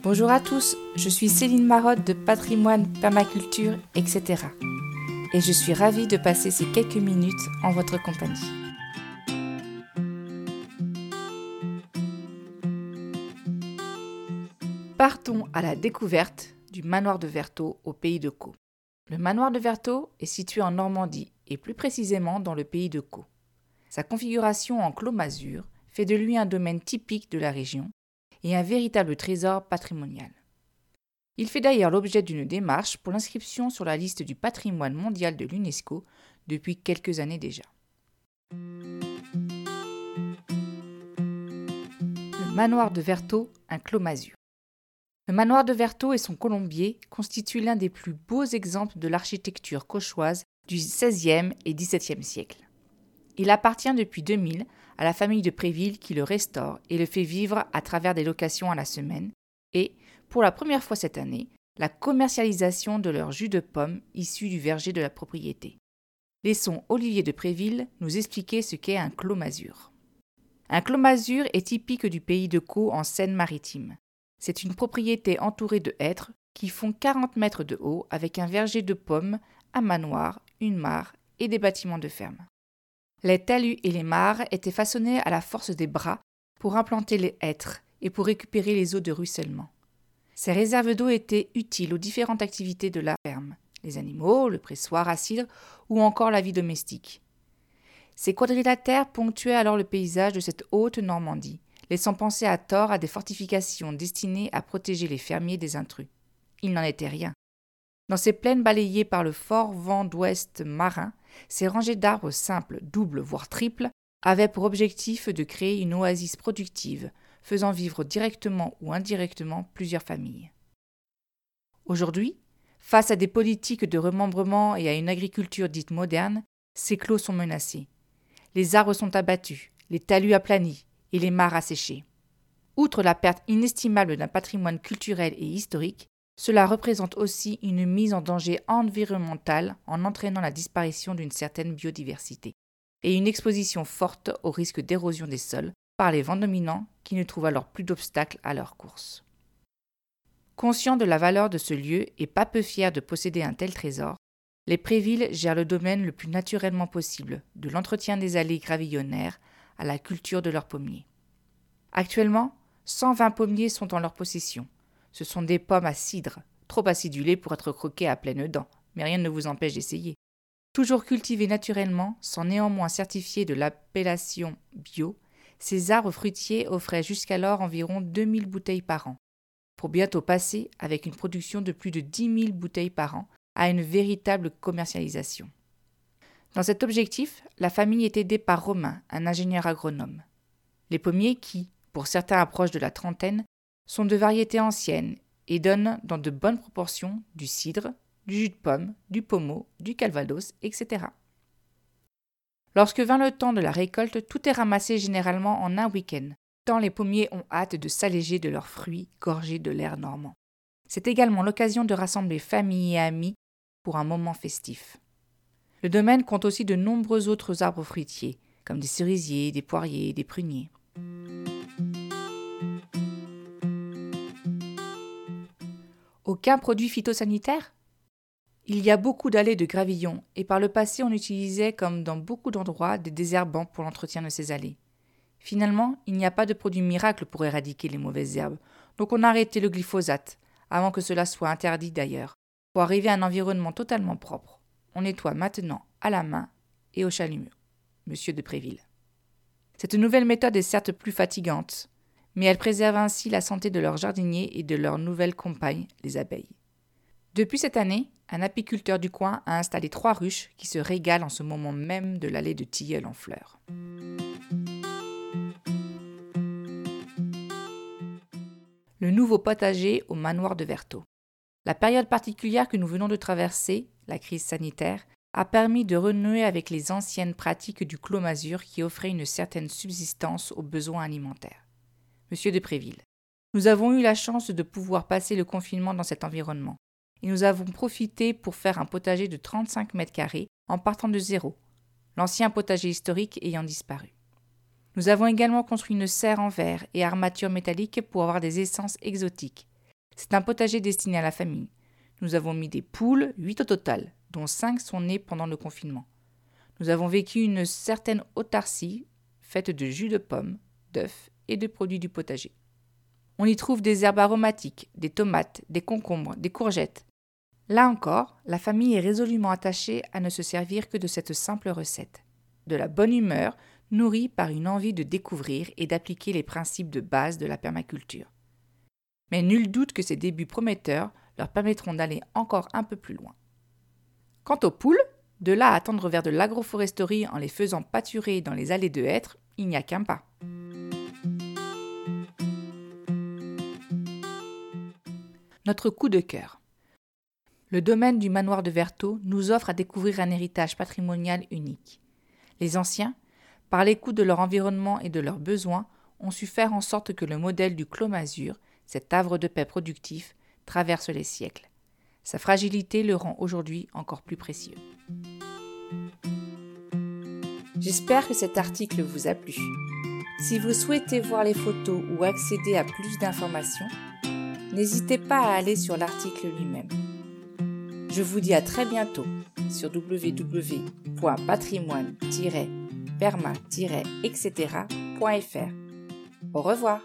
Bonjour à tous, je suis Céline Marotte de Patrimoine, Permaculture, etc. Et je suis ravie de passer ces quelques minutes en votre compagnie. Partons à la découverte du manoir de Vertot au pays de Caux. Le manoir de Vertot est situé en Normandie et plus précisément dans le pays de Caux. Sa configuration en clos masure fait de lui un domaine typique de la région et un véritable trésor patrimonial. Il fait d'ailleurs l'objet d'une démarche pour l'inscription sur la liste du patrimoine mondial de l'UNESCO depuis quelques années déjà. Le manoir de Vertot, un clos. Le manoir de Vertot et son colombier constituent l'un des plus beaux exemples de l'architecture cauchoise du XVIe et XVIIe siècle. Il appartient depuis 2000 à la famille de Préville qui le restaure et le fait vivre à travers des locations à la semaine et, pour la première fois cette année, la commercialisation de leur jus de pomme issu du verger de la propriété. Laissons Olivier de Préville nous expliquer ce qu'est un clos masure. Un clos masure est typique du pays de Caux en Seine-Maritime. C'est une propriété entourée de hêtres qui font 40 mètres de haut avec un verger de pommes, un manoir, une mare et des bâtiments de ferme. Les talus et les mares étaient façonnés à la force des bras pour implanter les hêtres et pour récupérer les eaux de ruissellement. Ces réserves d'eau étaient utiles aux différentes activités de la ferme, les animaux, le pressoir à cidre ou encore la vie domestique. Ces quadrilatères ponctuaient alors le paysage de cette haute Normandie, laissant penser à tort à des fortifications destinées à protéger les fermiers des intrus. Il n'en était rien. Dans ces plaines balayées par le fort vent d'ouest marin, ces rangées d'arbres simples, doubles, voire triples, avaient pour objectif de créer une oasis productive, faisant vivre directement ou indirectement plusieurs familles. Aujourd'hui, face à des politiques de remembrement et à une agriculture dite moderne, ces clos sont menacés. Les arbres sont abattus, les talus aplanis et les mares asséchées. Outre la perte inestimable d'un patrimoine culturel et historique, cela représente aussi une mise en danger environnemental en entraînant la disparition d'une certaine biodiversité et une exposition forte au risque d'érosion des sols par les vents dominants qui ne trouvent alors plus d'obstacles à leur course. Conscients de la valeur de ce lieu et pas peu fiers de posséder un tel trésor, les Prévilles gèrent le domaine le plus naturellement possible, de l'entretien des allées gravillonnaires à la culture de leurs pommiers. Actuellement, 120 pommiers sont en leur possession, ce sont des pommes à cidre, trop acidulées pour être croquées à pleines dents, mais rien ne vous empêche d'essayer. Toujours cultivées naturellement, sans néanmoins certifier de l'appellation bio, ces arbres fruitiers offraient jusqu'alors environ 2000 bouteilles par an, pour bientôt passer, avec une production de plus de 10 000 bouteilles par an, à une véritable commercialisation. Dans cet objectif, la famille est aidée par Romain, un ingénieur agronome. Les pommiers qui, pour certains approchent de la trentaine, sont de variétés anciennes et donnent dans de bonnes proportions du cidre, du jus de pomme, du pommeau, du calvados, etc. Lorsque vint le temps de la récolte, tout est ramassé généralement en un week-end, tant les pommiers ont hâte de s'alléger de leurs fruits gorgés de l'air normand. C'est également l'occasion de rassembler famille et amis pour un moment festif. Le domaine compte aussi de nombreux autres arbres fruitiers, comme des cerisiers, des poiriers, des pruniers. Aucun produit phytosanitaire? Il y a beaucoup d'allées de gravillons, et par le passé on utilisait, comme dans beaucoup d'endroits, des désherbants pour l'entretien de ces allées. Finalement, il n'y a pas de produit miracle pour éradiquer les mauvaises herbes, donc on a arrêté le glyphosate, avant que cela soit interdit d'ailleurs, pour arriver à un environnement totalement propre. On nettoie maintenant à la main et au chalumeau. Monsieur de Préville. Cette nouvelle méthode est certes plus fatigante, mais elles préservent ainsi la santé de leurs jardiniers et de leurs nouvelles compagnes, les abeilles. Depuis cette année, un apiculteur du coin a installé trois ruches qui se régalent en ce moment même de l'allée de tilleul en fleurs. Le nouveau potager au manoir de Vertot. La période particulière que nous venons de traverser, la crise sanitaire, a permis de renouer avec les anciennes pratiques du clos qui offraient une certaine subsistance aux besoins alimentaires. Monsieur de Préville. Nous avons eu la chance de pouvoir passer le confinement dans cet environnement, et nous avons profité pour faire un potager de 35 mètres carrés en partant de zéro, l'ancien potager historique ayant disparu. Nous avons également construit une serre en verre et armature métallique pour avoir des essences exotiques, C'est un potager destiné à la famille. Nous avons mis des poules, 8 au total, dont 5 sont nées pendant le confinement. Nous avons vécu une certaine autarcie faite de jus de pommes, d'œufs et de produits du potager. On y trouve des herbes aromatiques, des tomates, des concombres, des courgettes. Là encore, la famille est résolument attachée à ne se servir que de cette simple recette. De la bonne humeur, nourrie par une envie de découvrir et d'appliquer les principes de base de la permaculture. Mais nul doute que ces débuts prometteurs leur permettront d'aller encore un peu plus loin. Quant aux poules, de là à tendre vers de l'agroforesterie en les faisant pâturer dans les allées de hêtres, il n'y a qu'un pas. Notre coup de cœur. Le domaine du manoir de Vertot nous offre à découvrir un héritage patrimonial unique. Les anciens, par l'écoute de leur environnement et de leurs besoins, ont su faire en sorte que le modèle du Clos Masure, cet havre de paix productif, traverse les siècles. Sa fragilité le rend aujourd'hui encore plus précieux. J'espère que cet article vous a plu. Si vous souhaitez voir les photos ou accéder à plus d'informations, n'hésitez pas à aller sur l'article lui-même. Je vous dis à très bientôt sur www.patrimoine- perma-etc.fr. Au revoir